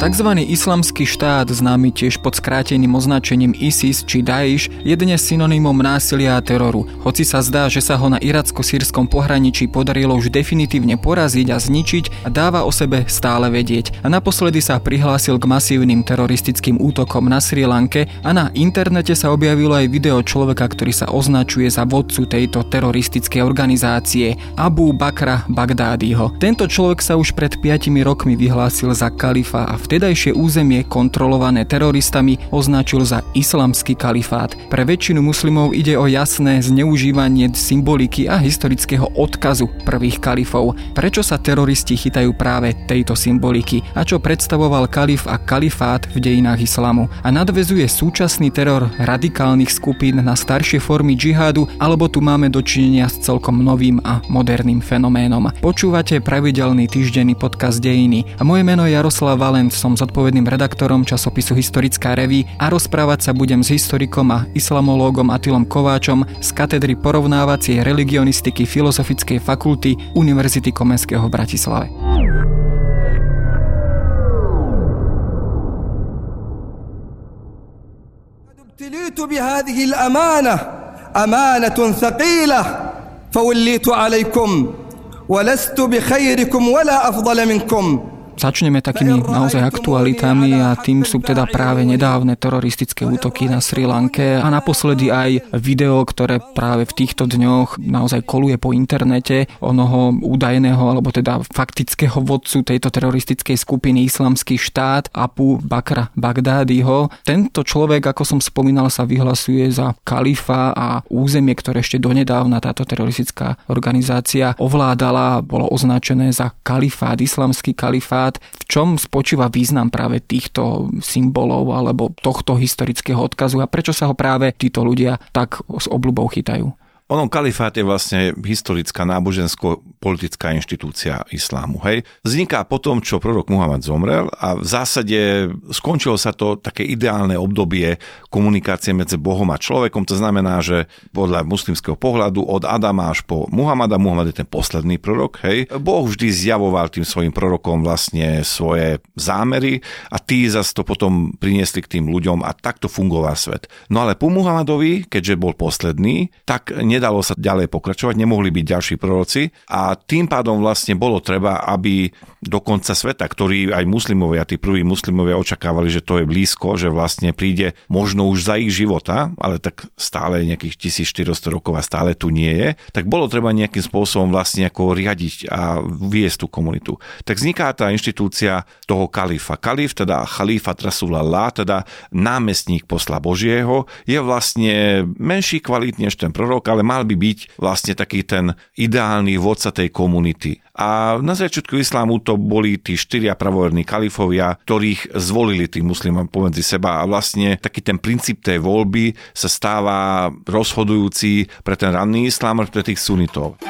Takzvaný islamský štát, známy tiež pod skráteným označením ISIS či Daesh, je dnes synonymom násilia a teroru. Hoci sa zdá, že sa ho na iracko-sírskom pohraničí podarilo už definitívne poraziť a zničiť, dáva o sebe stále vedieť. A naposledy sa prihlásil k masívnym teroristickým útokom na Sri Lanke a na internete sa objavilo aj video človeka, ktorý sa označuje za vodcu tejto teroristickej organizácie, Abu Bakra Bagdádiho. Tento človek sa už pred 5 rokmi vyhlásil za kalifa a vtedajšie územie kontrolované teroristami označil za islamský kalifát. Pre väčšinu muslimov ide o jasné zneužívanie symboliky a historického odkazu prvých kalifov. Prečo sa teroristi chytajú práve tejto symboliky a čo predstavoval kalif a kalifát v dejinách islamu a nadvezuje súčasný teror radikálnych skupín na staršie formy džihádu alebo tu máme dočinenia s celkom novým a moderným fenoménom. Počúvate pravidelný týždenný podcast Dejiny a moje meno je Jaroslav Valent, som zodpovedným redaktorom časopisu Historická reví a rozprávať sa budem s historikom a islamológom Atilom Kováčom z katedry porovnávacej religionistiky Filozofickej fakulty Univerzity Komenského v Bratislave. ابتليت بهذه الأمانة أمانة ثقيلة فوليت عليكم ولست بخيركم ولا أفضل منكم Začneme takými naozaj aktualitami a tým sú teda práve nedávne teroristické útoky na Sri Lanke a naposledy aj video, ktoré práve v týchto dňoch naozaj koluje po internete onoho údajného alebo teda faktického vodcu tejto teroristickej skupiny Islamský štát Abu Bakra Bagdádiho. Tento človek, ako som spomínal, sa vyhlasuje za kalifa a územie, ktoré ešte donedávna táto teroristická organizácia ovládala, bolo označené za kalifát, islamský kalifát napríklad, v čom spočíva význam práve týchto symbolov alebo tohto historického odkazu a prečo sa ho práve títo ľudia tak s obľubou chytajú? Ono kalifát je vlastne historická nábožensko-politická inštitúcia islámu. Hej. Vzniká po tom, čo prorok Muhammad zomrel a v zásade skončilo sa to také ideálne obdobie komunikácie medzi Bohom a človekom. To znamená, že podľa muslimského pohľadu od Adama až po Muhammada, Muhammad je ten posledný prorok, hej. Boh vždy zjavoval tým svojim prorokom vlastne svoje zámery a tí zase to potom priniesli k tým ľuďom a takto fungoval svet. No ale po Muhammadovi, keďže bol posledný, tak nedalo sa ďalej pokračovať, nemohli byť ďalší proroci a tým pádom vlastne bolo treba, aby do konca sveta, ktorý aj muslimovia, tí prví muslimovia očakávali, že to je blízko, že vlastne príde možno už za ich života, ale tak stále nejakých 1400 rokov a stále tu nie je, tak bolo treba nejakým spôsobom vlastne ako riadiť a viesť tú komunitu. Tak vzniká tá inštitúcia toho kalifa. Kalif, teda chalífa Rasulullah, teda námestník posla Božieho, je vlastne menší kvalitný než ten prorok, ale mal by byť vlastne taký ten ideálny vodca tej komunity. A na začiatku islámu to boli tí štyria pravoverní kalifovia, ktorých zvolili tí muslimom pomedzi seba a vlastne taký ten princíp tej voľby sa stáva rozhodujúci pre ten ranný islám a pre tých sunitov.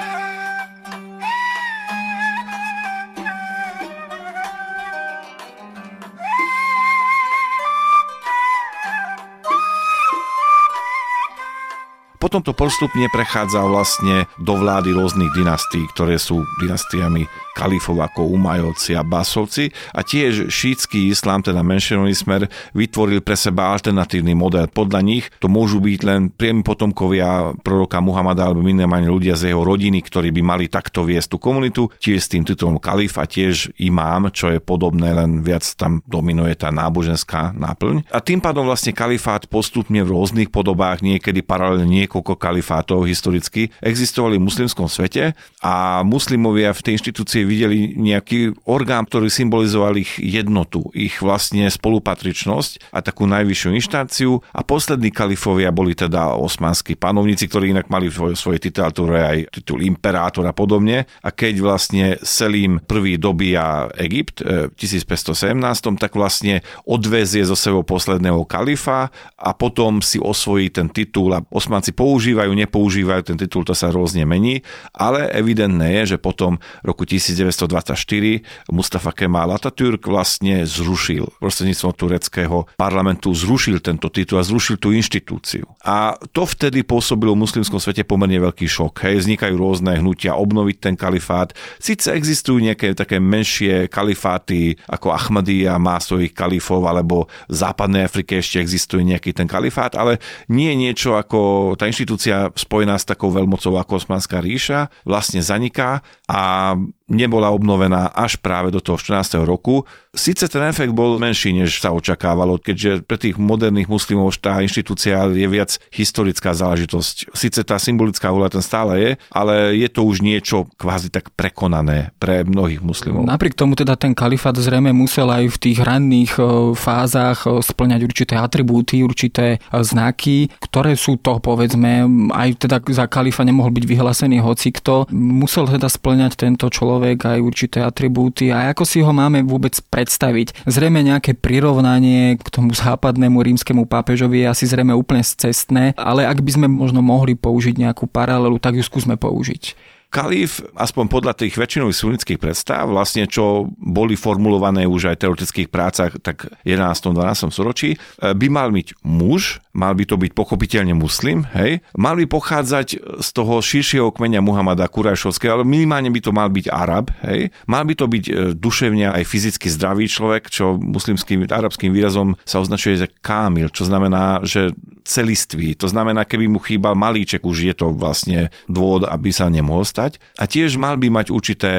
Potom to postupne prechádza vlastne do vlády rôznych dynastí, ktoré sú dynastiami kalifov ako Umajovci a Basovci a tiež šítsky islám, teda menšinový smer, vytvoril pre seba alternatívny model. Podľa nich to môžu byť len priemi potomkovia proroka Muhammada alebo minimálne ľudia z jeho rodiny, ktorí by mali takto viesť tú komunitu, tiež s tým titulom kalif a tiež imám, čo je podobné, len viac tam dominuje tá náboženská náplň. A tým pádom vlastne kalifát postupne v rôznych podobách, niekedy paralelne niekoľko kalifátov historicky existovali v muslimskom svete a muslimovia v tej inštitúcii videli nejaký orgán, ktorý symbolizoval ich jednotu, ich vlastne spolupatričnosť a takú najvyššiu inštanciu. A poslední kalifovia boli teda osmanskí panovníci, ktorí inak mali v svojej titulatúre aj titul imperátor a podobne. A keď vlastne Selim prvý dobíja Egypt v 1517, tak vlastne odvezie zo sebou posledného kalifa a potom si osvojí ten titul a osmanci používajú, nepoužívajú ten titul, to sa rôzne mení, ale evidentné je, že potom roku 1924 Mustafa Kemal Atatürk vlastne zrušil prostredníctvom tureckého parlamentu zrušil tento titul a zrušil tú inštitúciu. A to vtedy pôsobilo v muslimskom svete pomerne veľký šok. Hej, vznikajú rôzne hnutia obnoviť ten kalifát. Sice existujú nejaké také menšie kalifáty ako Ahmadiyya má svojich kalifov, alebo v západnej Afrike ešte existuje nejaký ten kalifát, ale nie je niečo ako tá inštitúcia spojená s takou veľmocou ako Osmanská ríša, vlastne zaniká a nebola obnovená až práve do toho 14. roku. Sice ten efekt bol menší, než sa očakávalo, keďže pre tých moderných muslimov tá inštitúcia je viac historická záležitosť. Sice tá symbolická vola ten stále je, ale je to už niečo kvázi tak prekonané pre mnohých muslimov. Napriek tomu teda ten kalifát zrejme musel aj v tých ranných e, fázach e, splňať určité atribúty, určité e, znaky, ktoré sú to, povedzme, aj teda za kalifa nemohol byť vyhlásený hocikto. Musel teda splňať tento človek aj určité atribúty a ako si ho máme vôbec pre predstaviť. Zrejme nejaké prirovnanie k tomu západnému rímskemu pápežovi je asi zrejme úplne cestné, ale ak by sme možno mohli použiť nejakú paralelu, tak ju skúsme použiť. Kalif, aspoň podľa tých väčšinových sunnických predstav, vlastne čo boli formulované už aj v teoretických prácach, tak 11. 12. storočí, e, by mal byť muž, mal by to byť pochopiteľne muslim, hej, mal by pochádzať z toho širšieho kmeňa Muhammada Kurajšovského, ale minimálne by to mal byť Arab, hej, mal by to byť e, duševne aj fyzicky zdravý človek, čo muslimským arabským výrazom sa označuje za kámil, čo znamená, že celistvý. To znamená, keby mu chýbal malíček, už je to vlastne dôvod, aby sa nemohol stať a tiež mal by mať určité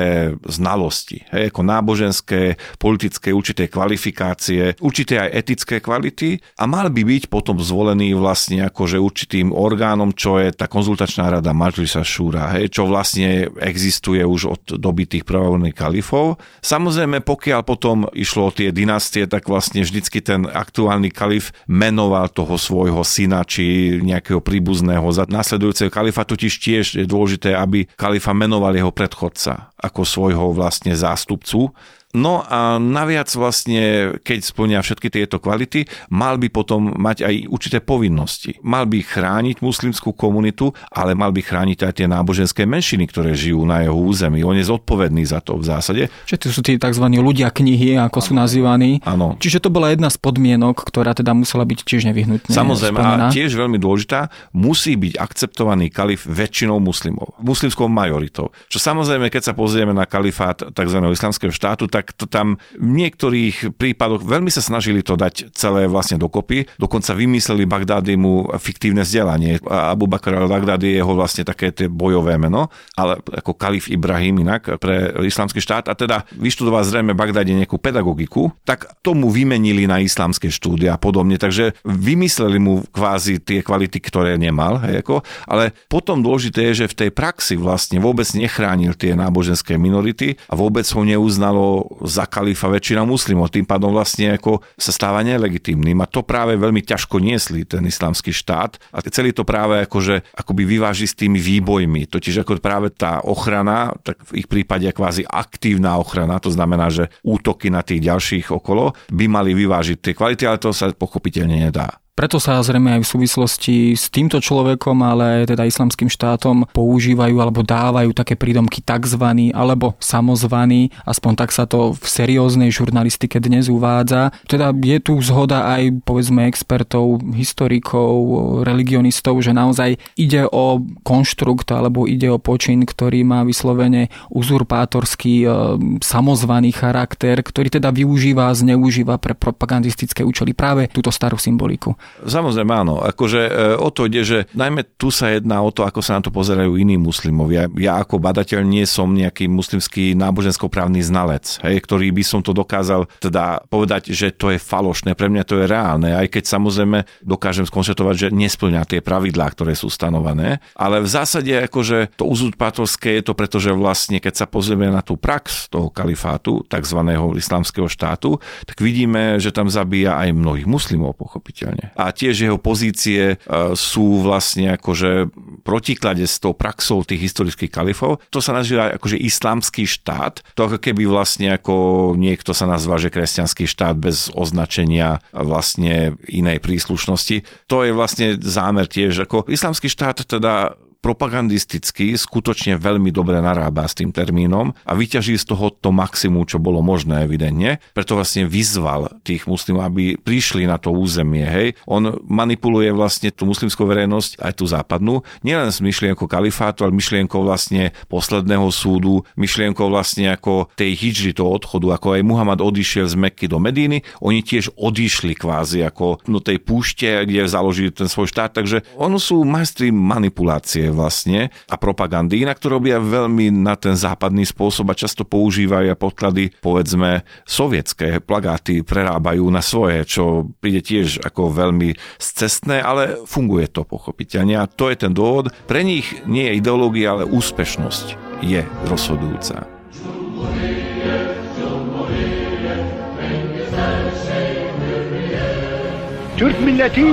znalosti, hej, ako náboženské, politické, určité kvalifikácie, určité aj etické kvality a mal by byť potom zvolený vlastne akože určitým orgánom, čo je tá konzultačná rada Majlisa Šúra, hej, čo vlastne existuje už od doby tých pravolných kalifov. Samozrejme, pokiaľ potom išlo o tie dynastie, tak vlastne vždycky ten aktuálny kalif menoval toho svojho syna či nejakého príbuzného. Za nasledujúceho kalifa, totiž tiež je dôležité, aby kalifa menoval jeho predchodca ako svojho vlastne zástupcu No a naviac vlastne, keď splňa všetky tieto kvality, mal by potom mať aj určité povinnosti. Mal by chrániť muslimskú komunitu, ale mal by chrániť aj tie náboženské menšiny, ktoré žijú na jeho území. On je zodpovedný za to v zásade. Čiže to sú tí tzv. ľudia knihy, ako ano. sú nazývaní. Áno. Čiže to bola jedna z podmienok, ktorá teda musela byť tiež nevyhnutná. Samozrejme, spomená. a tiež veľmi dôležitá, musí byť akceptovaný kalif väčšinou muslimov, muslimskou majoritou. Čo samozrejme, keď sa pozrieme na kalifát tzv. islamského štátu, tak tak to tam v niektorých prípadoch veľmi sa snažili to dať celé vlastne dokopy. Dokonca vymysleli Bagdády mu fiktívne vzdelanie. Abu Bakr al-Baghdadi je jeho vlastne také tie bojové meno, ale ako kalif Ibrahim inak pre islamský štát a teda vyštudoval zrejme Bagdáde nejakú pedagogiku, tak tomu vymenili na islamské štúdia a podobne. Takže vymysleli mu kvázi tie kvality, ktoré nemal, hej, ako, ale potom dôležité je, že v tej praxi vlastne vôbec nechránil tie náboženské minority a vôbec ho neuznalo za kalifa väčšina muslimov, tým pádom vlastne ako sa stáva nelegitímnym. A to práve veľmi ťažko niesli ten islamský štát. A celý to práve akože akoby vyváži s tými výbojmi, totiž ako práve tá ochrana, tak v ich prípade kvázi aktívna ochrana, to znamená, že útoky na tých ďalších okolo by mali vyvážiť tie kvality, ale to sa pochopiteľne nedá. Preto sa zrejme aj v súvislosti s týmto človekom, ale teda islamským štátom používajú alebo dávajú také prídomky tzv. alebo samozvaný, aspoň tak sa to v serióznej žurnalistike dnes uvádza. Teda je tu zhoda aj povedzme expertov, historikov, religionistov, že naozaj ide o konštrukt alebo ide o počin, ktorý má vyslovene uzurpátorský e, samozvaný charakter, ktorý teda využíva a zneužíva pre propagandistické účely práve túto starú symboliku. Samozrejme áno, akože e, o to ide, že najmä tu sa jedná o to, ako sa na to pozerajú iní muslimovia. Ja ako badateľ nie som nejaký muslimský nábožensko-právny znalec, hej, ktorý by som to dokázal teda povedať, že to je falošné. Pre mňa to je reálne, aj keď samozrejme dokážem skonštatovať, že nesplňa tie pravidlá, ktoré sú stanovené. Ale v zásade akože to uzurpátorské je to preto, že vlastne keď sa pozrieme na tú prax toho kalifátu, tzv. islamského štátu, tak vidíme, že tam zabíja aj mnohých muslimov, pochopiteľne a tiež jeho pozície e, sú vlastne akože protiklade s tou praxou tých historických kalifov. To sa nazýva akože islamský štát. To ako keby vlastne ako niekto sa nazva, že kresťanský štát bez označenia vlastne inej príslušnosti. To je vlastne zámer tiež, ako islamský štát teda propagandisticky skutočne veľmi dobre narába s tým termínom a vyťaží z toho to maximum, čo bolo možné evidentne. Preto vlastne vyzval tých muslimov, aby prišli na to územie. Hej. On manipuluje vlastne tú muslimskú verejnosť, aj tú západnú, nielen s myšlienkou kalifátu, ale myšlienkou vlastne posledného súdu, myšlienkou vlastne ako tej hijri, toho odchodu, ako aj Muhammad odišiel z Mekky do Medíny, oni tiež odišli kvázi ako do tej púšte, kde založili ten svoj štát, takže oni sú majstri manipulácie vlastne a propagandy. Inak to robia veľmi na ten západný spôsob a často používajú podklady, povedzme, sovietské plagáty prerábajú na svoje, čo príde tiež ako veľmi scestné, ale funguje to pochopiteľne a to je ten dôvod. Pre nich nie je ideológia, ale úspešnosť je rozhodujúca. Türk milleti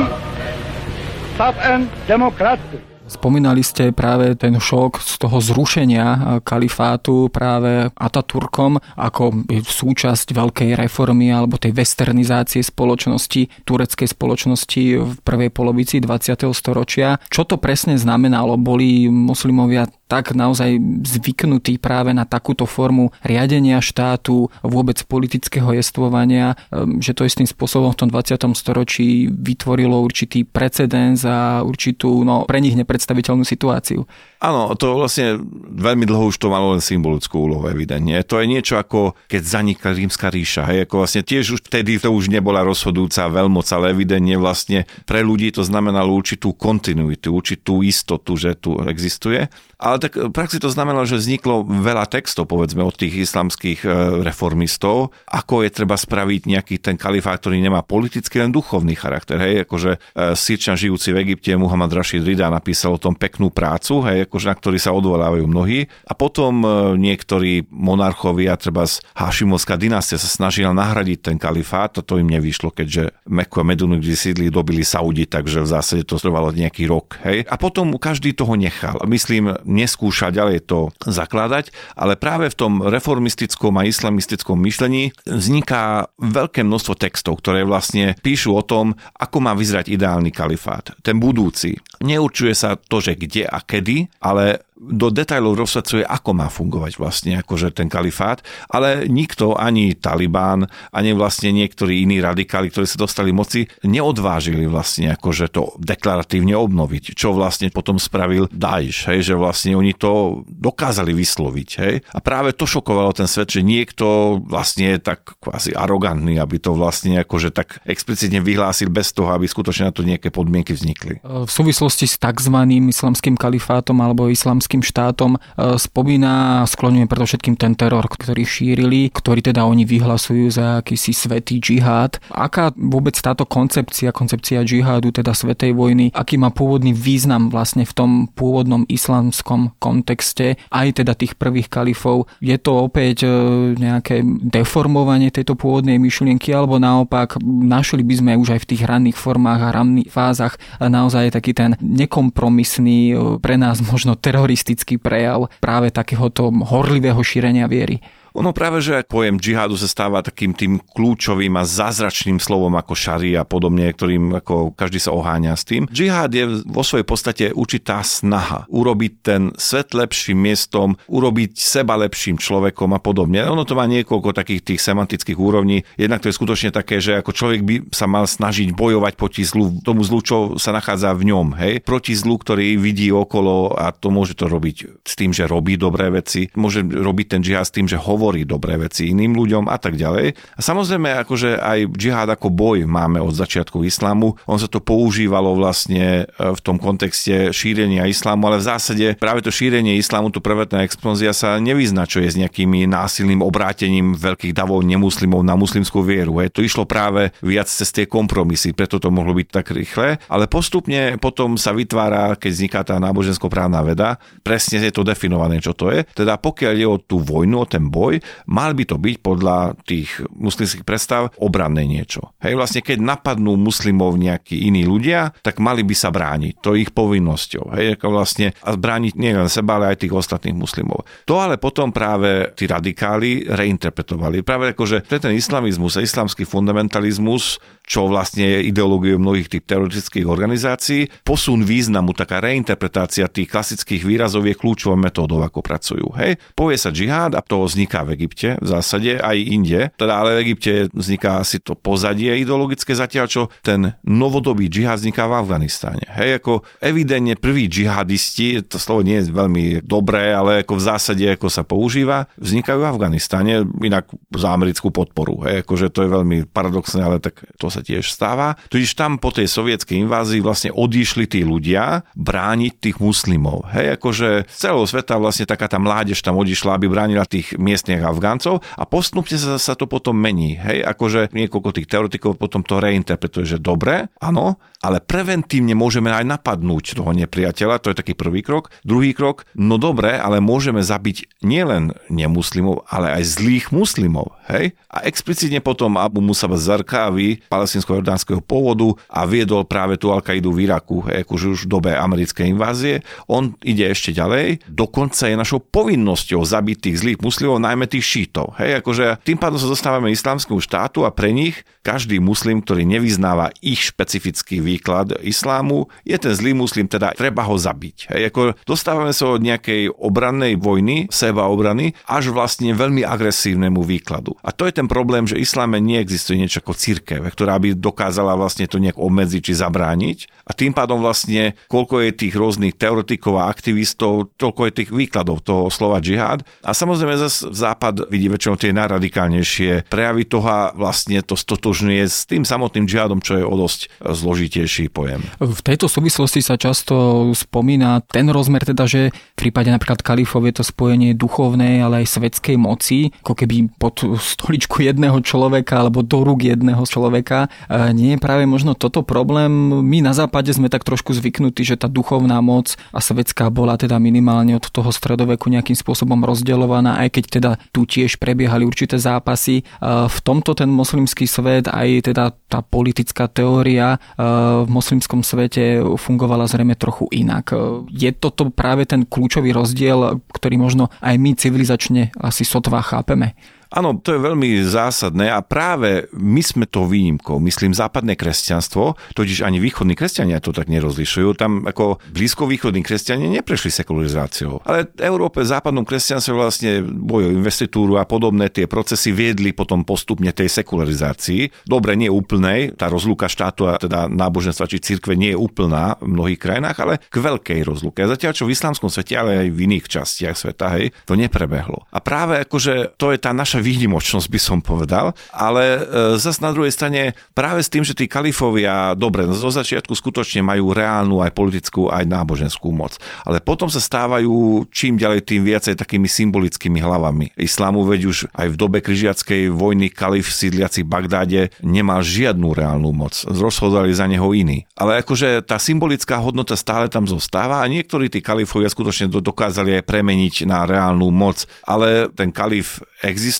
taben demokrattır. Spomínali ste práve ten šok z toho zrušenia eh, kalifátu práve Ataturkom ako súčasť veľkej reformy alebo tej westernizácie spoločnosti, tureckej spoločnosti v prvej polovici 20. storočia. Čo to presne znamenalo? Boli moslimovia tak naozaj zvyknutí práve na takúto formu riadenia štátu, vôbec politického jestvovania, ehm, že to istým spôsobom v tom 20. storočí vytvorilo určitý precedens a určitú no, pre nich nepredstaviteľnú situáciu. Áno, to vlastne veľmi dlho už to malo len symbolickú úlohu, evidentne. To je niečo ako keď zanikla rímska ríša. Hej, ako vlastne tiež už vtedy to už nebola rozhodujúca veľmoc, ale evidentne vlastne pre ľudí to znamenalo určitú kontinuitu, určitú istotu, že tu existuje. Ale tak v praxi to znamenalo, že vzniklo veľa textov, povedzme, od tých islamských e, reformistov, ako je treba spraviť nejaký ten kalifát, ktorý nemá politický, len duchovný charakter. Hej, akože e, Sirčan žijúci v Egypte, Muhammad Rashid Rida napísal o tom peknú prácu, hej, akože na ktorý sa odvolávajú mnohí. A potom e, niektorí monarchovia, treba z Hašimovská dynastia sa snažila nahradiť ten kalifát, a to im nevyšlo, keďže Meku a Medunu, kde sídli, dobili Saudi, takže v zásade to trvalo nejaký rok. Hej. A potom každý toho nechal. Myslím, neskúša ďalej to zakladať, ale práve v tom reformistickom a islamistickom myšlení vzniká veľké množstvo textov, ktoré vlastne píšu o tom, ako má vyzerať ideálny kalifát, ten budúci. Neurčuje sa to, že kde a kedy, ale do detajlov rozsvedcuje, ako má fungovať vlastne akože ten kalifát, ale nikto, ani Taliban, ani vlastne niektorí iní radikáli, ktorí sa dostali moci, neodvážili vlastne akože to deklaratívne obnoviť, čo vlastne potom spravil Daesh, hej, že vlastne oni to dokázali vysloviť. Hej. A práve to šokovalo ten svet, že niekto vlastne je tak kvázi arogantný, aby to vlastne akože tak explicitne vyhlásil bez toho, aby skutočne na to nejaké podmienky vznikli. V súvislosti s tzv. islamským kalifátom alebo islamským islamským štátom e, spomína skloňuje predovšetkým ten teror, ktorý šírili, ktorý teda oni vyhlasujú za akýsi svetý džihad. Aká vôbec táto koncepcia, koncepcia džihadu, teda svetej vojny, aký má pôvodný význam vlastne v tom pôvodnom islamskom kontexte, aj teda tých prvých kalifov. Je to opäť e, nejaké deformovanie tejto pôvodnej myšlienky, alebo naopak našli by sme už aj v tých ranných formách a ranných fázach naozaj taký ten nekompromisný, e, pre nás možno teroristický teroristický prejav práve takéhoto horlivého šírenia viery. Ono práve, že pojem džihadu sa stáva takým tým kľúčovým a zázračným slovom ako šari a podobne, ktorým ako každý sa oháňa s tým. Džihad je vo svojej podstate určitá snaha urobiť ten svet lepším miestom, urobiť seba lepším človekom a podobne. Ono to má niekoľko takých tých semantických úrovní. Jednak to je skutočne také, že ako človek by sa mal snažiť bojovať proti zlu, tomu zlu, čo sa nachádza v ňom, hej? Proti zlu, ktorý vidí okolo a to môže to robiť s tým, že robí dobré veci, môže robiť ten džihad s tým, že hovorí hovorí dobré veci iným ľuďom a tak ďalej. A samozrejme, akože aj džihad ako boj máme od začiatku islámu. On sa to používalo vlastne e, v tom kontexte šírenia islámu, ale v zásade práve to šírenie islámu, tu prvotná explózia sa nevyznačuje s nejakými násilným obrátením veľkých davov nemuslimov na muslimskú vieru. Je. To išlo práve viac cez tie kompromisy, preto to mohlo byť tak rýchle. Ale postupne potom sa vytvára, keď vzniká tá nábožensko-právna veda, presne je to definované, čo to je. Teda pokiaľ je o tú vojnu, o ten boj, boj, mal by to byť podľa tých muslimských predstav obranné niečo. Hej, vlastne keď napadnú muslimov nejakí iní ľudia, tak mali by sa brániť. To je ich povinnosťou. Hej, ako vlastne a brániť nie len seba, ale aj tých ostatných muslimov. To ale potom práve tí radikáli reinterpretovali. Práve ako, že ten islamizmus islamský fundamentalizmus čo vlastne je ideológiou mnohých tých teroristických organizácií. Posun významu, taká reinterpretácia tých klasických výrazov je kľúčovou metódou, ako pracujú. Hej? Povie sa džihad a to vzniká v Egypte, v zásade aj inde, teda ale v Egypte vzniká asi to pozadie ideologické zatiaľ, čo ten novodobý džihad vzniká v Afganistáne. Hej, ako evidentne prví džihadisti, to slovo nie je veľmi dobré, ale ako v zásade ako sa používa, vznikajú v Afganistáne, inak za americkú podporu. Hej, akože to je veľmi paradoxné, ale tak to sa tiež stáva. Totiž tam po tej sovietskej invázii vlastne odišli tí ľudia brániť tých muslimov. Hej, akože z celého sveta vlastne taká tá mládež tam odišla, aby bránila tých miestnych Afgáncov a postupne sa, sa to potom mení. Hej, akože niekoľko tých teoretikov potom to reinterpretuje, že dobre, áno, ale preventívne môžeme aj napadnúť toho nepriateľa, to je taký prvý krok. Druhý krok, no dobre, ale môžeme zabiť nielen nemuslimov, ale aj zlých muslimov. Hej? A explicitne potom Abu Musab Zarkavi, palestinsko-jordánskeho pôvodu a viedol práve tú Al-Kaidu v Iraku, hej, akože už v dobe americkej invázie. On ide ešte ďalej, dokonca je našou povinnosťou zabiť tých zlých muslimov, najmä tých šítov. Hej, akože tým pádom sa dostávame islamskému štátu a pre nich každý muslim, ktorý nevyznáva ich špecifický výklad islámu, je ten zlý muslim, teda treba ho zabiť. Hej, ako dostávame sa od nejakej obrannej vojny, seba obrany, až vlastne veľmi agresívnemu výkladu. A to je ten problém, že isláme neexistuje niečo ako církev, ktorá by dokázala vlastne to nejak obmedziť či zabrániť. A tým pádom vlastne, koľko je tých rôznych teoretikov a aktivistov, toľko je tých výkladov toho slova džihad. A samozrejme zase Západ vidí väčšinou tie najradikálnejšie prejavy toho a vlastne to stotožňuje s tým samotným džihadom, čo je o dosť zložitý dôležitejší pojem. V tejto súvislosti sa často spomína ten rozmer teda, že v prípade napríklad kalifov je to spojenie duchovnej, ale aj svetskej moci, ako keby pod stoličku jedného človeka alebo do rúk jedného človeka. Nie je práve možno toto problém. My na západe sme tak trošku zvyknutí, že tá duchovná moc a svetská bola teda minimálne od toho stredoveku nejakým spôsobom rozdeľovaná, aj keď teda tu tiež prebiehali určité zápasy. V tomto ten moslimský svet, aj teda tá politická teória v moslimskom svete fungovala zrejme trochu inak. Je toto práve ten kľúčový rozdiel, ktorý možno aj my civilizačne asi sotva chápeme? Áno, to je veľmi zásadné a práve my sme to výnimkou. Myslím, západné kresťanstvo, totiž ani východní kresťania to tak nerozlišujú. Tam ako blízkovýchodní kresťania neprešli sekularizáciou. Ale v Európe, západnom kresťanstve vlastne boj o investitúru a podobné tie procesy viedli potom postupne tej sekularizácii. Dobre, nie úplnej, tá rozluka štátu a teda náboženstva či cirkve nie je úplná v mnohých krajinách, ale k veľkej rozluke. Zatiaľ, čo v islamskom svete, ale aj v iných častiach sveta, hej, to neprebehlo. A práve akože to je tá naša naša výnimočnosť, by som povedal. Ale e, zase na druhej strane práve s tým, že tí kalifovia, dobre, zo začiatku skutočne majú reálnu aj politickú, aj náboženskú moc. Ale potom sa stávajú čím ďalej tým viacej takými symbolickými hlavami. Islámu veď už aj v dobe križiackej vojny kalif sídliaci v Bagdáde nemal žiadnu reálnu moc. Rozhodali za neho iní. Ale akože tá symbolická hodnota stále tam zostáva a niektorí tí kalifovia skutočne to dokázali aj premeniť na reálnu moc. Ale ten kalif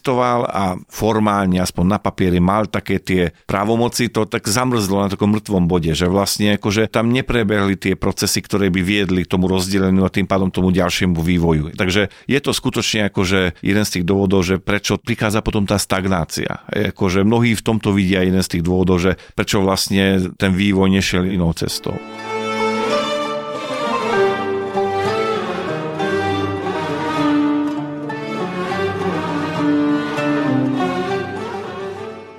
existoval a formálne, aspoň na papieri, mal také tie právomoci, to tak zamrzlo na takom mŕtvom bode, že vlastne akože tam neprebehli tie procesy, ktoré by viedli k tomu rozdeleniu a tým pádom tomu ďalšiemu vývoju. Takže je to skutočne akože jeden z tých dôvodov, že prečo prichádza potom tá stagnácia. Akože mnohí v tomto vidia jeden z tých dôvodov, že prečo vlastne ten vývoj nešiel inou cestou.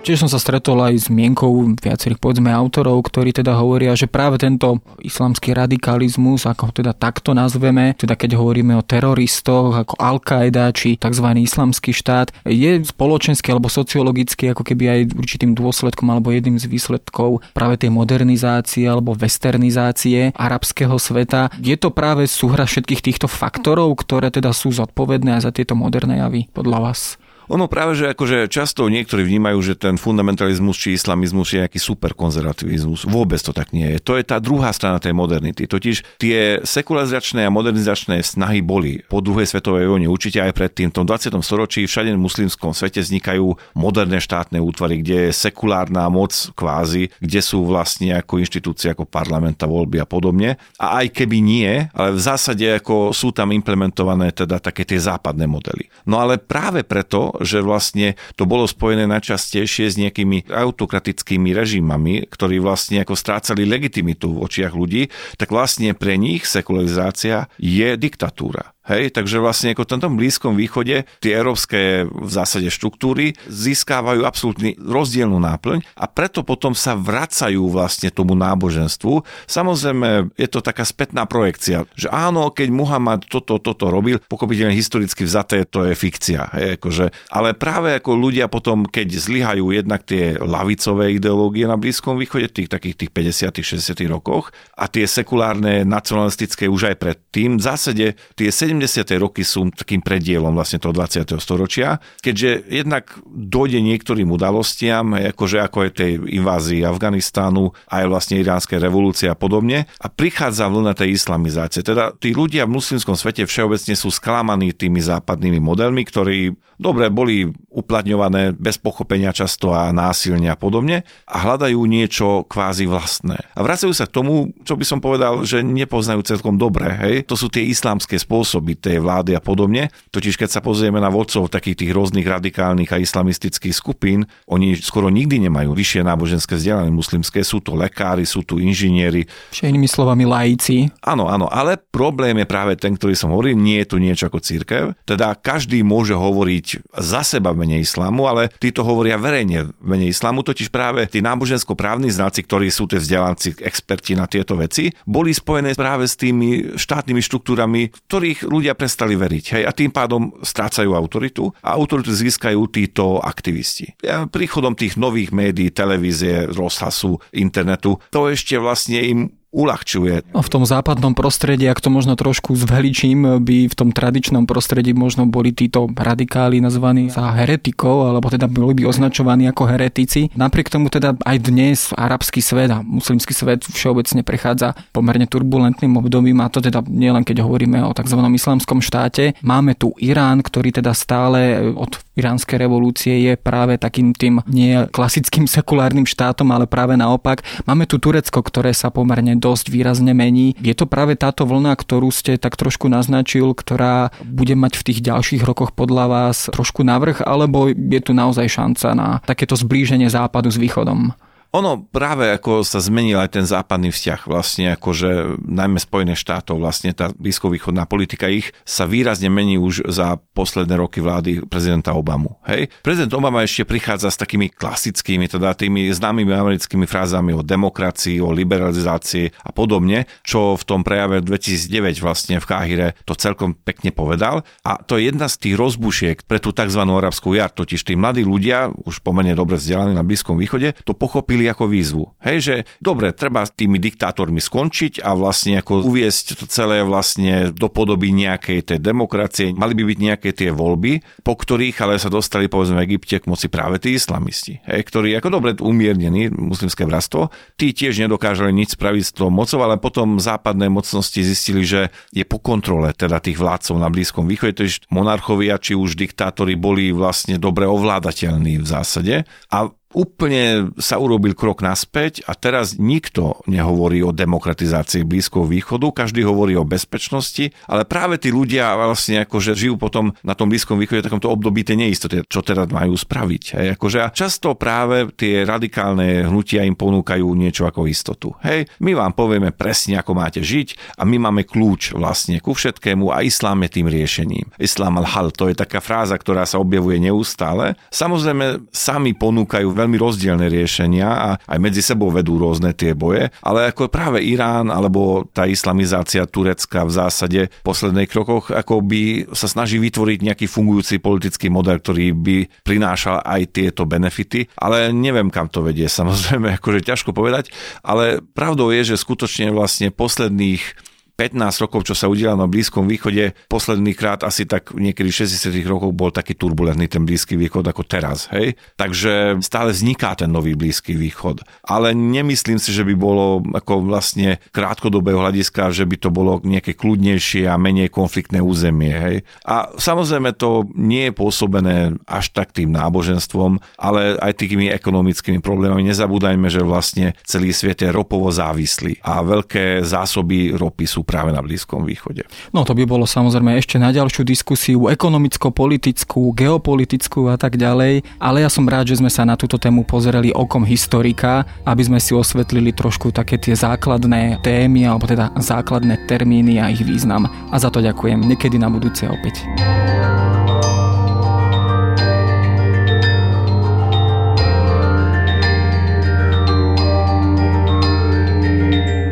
Tiež som sa stretol aj s mienkou viacerých povedzme autorov, ktorí teda hovoria, že práve tento islamský radikalizmus, ako ho teda takto nazveme, teda keď hovoríme o teroristoch ako Al-Qaeda či tzv. islamský štát, je spoločenský alebo sociologický ako keby aj určitým dôsledkom alebo jedným z výsledkov práve tej modernizácie alebo westernizácie arabského sveta. Je to práve súhra všetkých týchto faktorov, ktoré teda sú zodpovedné za tieto moderné javy podľa vás? Ono práve, že akože často niektorí vnímajú, že ten fundamentalizmus či islamizmus je nejaký superkonzervativizmus. Vôbec to tak nie je. To je tá druhá strana tej modernity. Totiž tie sekularizačné a modernizačné snahy boli po druhej svetovej vojne, určite aj predtým, v tom 20. storočí všade v muslimskom svete vznikajú moderné štátne útvary, kde je sekulárna moc kvázi, kde sú vlastne ako inštitúcie ako parlament a voľby a podobne. A aj keby nie, ale v zásade ako sú tam implementované teda také tie západné modely. No ale práve preto, že vlastne to bolo spojené najčastejšie s nejakými autokratickými režimami, ktorí vlastne ako strácali legitimitu v očiach ľudí, tak vlastne pre nich sekularizácia je diktatúra. Hej, takže vlastne ako v tomto Blízkom východe tie európske v zásade štruktúry získávajú absolútne rozdielnú náplň a preto potom sa vracajú vlastne tomu náboženstvu. Samozrejme, je to taká spätná projekcia, že áno, keď Muhammad toto, toto robil, pochopiteľne historicky vzaté, to je fikcia. Hej, akože, ale práve ako ľudia potom, keď zlyhajú jednak tie lavicové ideológie na Blízkom východe, tých takých tých 50 60 rokoch a tie sekulárne nacionalistické už aj predtým, v zásade tie 70 70. roky sú takým predielom vlastne toho 20. storočia, keďže jednak dojde niektorým udalostiam, akože ako je tej invázii Afganistánu, aj vlastne iránskej revolúcie a podobne, a prichádza vlna tej islamizácie. Teda tí ľudia v muslimskom svete všeobecne sú sklamaní tými západnými modelmi, ktorí dobre boli uplatňované bez pochopenia často a násilne a podobne a hľadajú niečo kvázi vlastné. A vracajú sa k tomu, čo by som povedal, že nepoznajú celkom dobre. Hej? To sú tie islamské spôsoby byť tej vlády a podobne. Totiž keď sa pozrieme na vodcov takých tých rôznych radikálnych a islamistických skupín, oni skoro nikdy nemajú vyššie náboženské vzdelanie muslimské, sú to lekári, sú tu inžinieri. Všetkými slovami laici. Áno, áno, ale problém je práve ten, ktorý som hovoril, nie je tu niečo ako církev. Teda každý môže hovoriť za seba mene islámu, ale títo hovoria verejne v mene islámu, totiž práve tí nábožensko-právni znáci, ktorí sú tie vzdelanci, experti na tieto veci, boli spojené práve s tými štátnymi štruktúrami, ktorých ľudia prestali veriť. Hej, a tým pádom strácajú autoritu a autoritu získajú títo aktivisti. Ja, príchodom tých nových médií, televízie, rozhlasu, internetu, to ešte vlastne im uľahčuje. No, v tom západnom prostredí, ak to možno trošku zveličím, by v tom tradičnom prostredí možno boli títo radikáli nazvaní za heretikov, alebo teda boli by označovaní ako heretici. Napriek tomu teda aj dnes arabský svet a muslimský svet všeobecne prechádza pomerne turbulentným obdobím a to teda nielen keď hovoríme o tzv. islamskom štáte. Máme tu Irán, ktorý teda stále od iránskej revolúcie je práve takým tým nie klasickým sekulárnym štátom, ale práve naopak. Máme tu Turecko, ktoré sa pomerne dosť výrazne mení. Je to práve táto vlna, ktorú ste tak trošku naznačil, ktorá bude mať v tých ďalších rokoch podľa vás trošku navrh, alebo je tu naozaj šanca na takéto zblíženie západu s východom? Ono práve ako sa zmenil aj ten západný vzťah, vlastne akože najmä Spojené štátov, vlastne tá blízkovýchodná politika ich sa výrazne mení už za posledné roky vlády prezidenta Obamu. Hej? Prezident Obama ešte prichádza s takými klasickými, teda tými známymi americkými frázami o demokracii, o liberalizácii a podobne, čo v tom prejave 2009 vlastne v Káhire to celkom pekne povedal. A to je jedna z tých rozbušiek pre tú tzv. arabskú jar, totiž tí mladí ľudia, už pomerne dobre vzdelaní na Blízkom východe, to pochopili pochopili ako výzvu. Hej, že dobre, treba s tými diktátormi skončiť a vlastne ako uviesť to celé vlastne do podoby nejakej tej demokracie. Mali by byť nejaké tie voľby, po ktorých ale sa dostali povedzme v Egypte k moci práve tí islamisti, hej, ktorí ako dobre umiernení muslimské vrastvo, tí tiež nedokážali nič spraviť s tou mocou, ale potom západné mocnosti zistili, že je po kontrole teda tých vládcov na Blízkom východe, je monarchovia či už diktátori boli vlastne dobre ovládateľní v zásade a úplne sa urobil krok naspäť a teraz nikto nehovorí o demokratizácii Blízkoho východu, každý hovorí o bezpečnosti, ale práve tí ľudia vlastne akože žijú potom na tom Blízkom východe v takomto období tej neistoty, čo teda majú spraviť. Hej, akože a často práve tie radikálne hnutia im ponúkajú niečo ako istotu. Hej, my vám povieme presne, ako máte žiť a my máme kľúč vlastne ku všetkému a islám je tým riešením. Islám al-hal, to je taká fráza, ktorá sa objavuje neustále. Samozrejme, sami ponúkajú veľmi rozdielne riešenia a aj medzi sebou vedú rôzne tie boje, ale ako práve Irán alebo tá islamizácia Turecka v zásade v posledných krokoch ako by sa snaží vytvoriť nejaký fungujúci politický model, ktorý by prinášal aj tieto benefity, ale neviem kam to vedie, samozrejme, akože ťažko povedať, ale pravdou je, že skutočne vlastne posledných 15 rokov, čo sa udialo na Blízkom východe, posledný krát asi tak niekedy 60 rokov bol taký turbulentný ten Blízky východ ako teraz. Hej? Takže stále vzniká ten nový Blízky východ. Ale nemyslím si, že by bolo ako vlastne krátkodobého hľadiska, že by to bolo nejaké kľudnejšie a menej konfliktné územie. Hej? A samozrejme to nie je pôsobené až tak tým náboženstvom, ale aj tými ekonomickými problémami. Nezabúdajme, že vlastne celý svet je ropovo závislý a veľké zásoby ropy sú práve na Blízkom východe. No to by bolo samozrejme ešte na ďalšiu diskusiu ekonomicko-politickú, geopolitickú a tak ďalej, ale ja som rád, že sme sa na túto tému pozreli okom historika, aby sme si osvetlili trošku také tie základné témy alebo teda základné termíny a ich význam. A za to ďakujem. Niekedy na budúce opäť.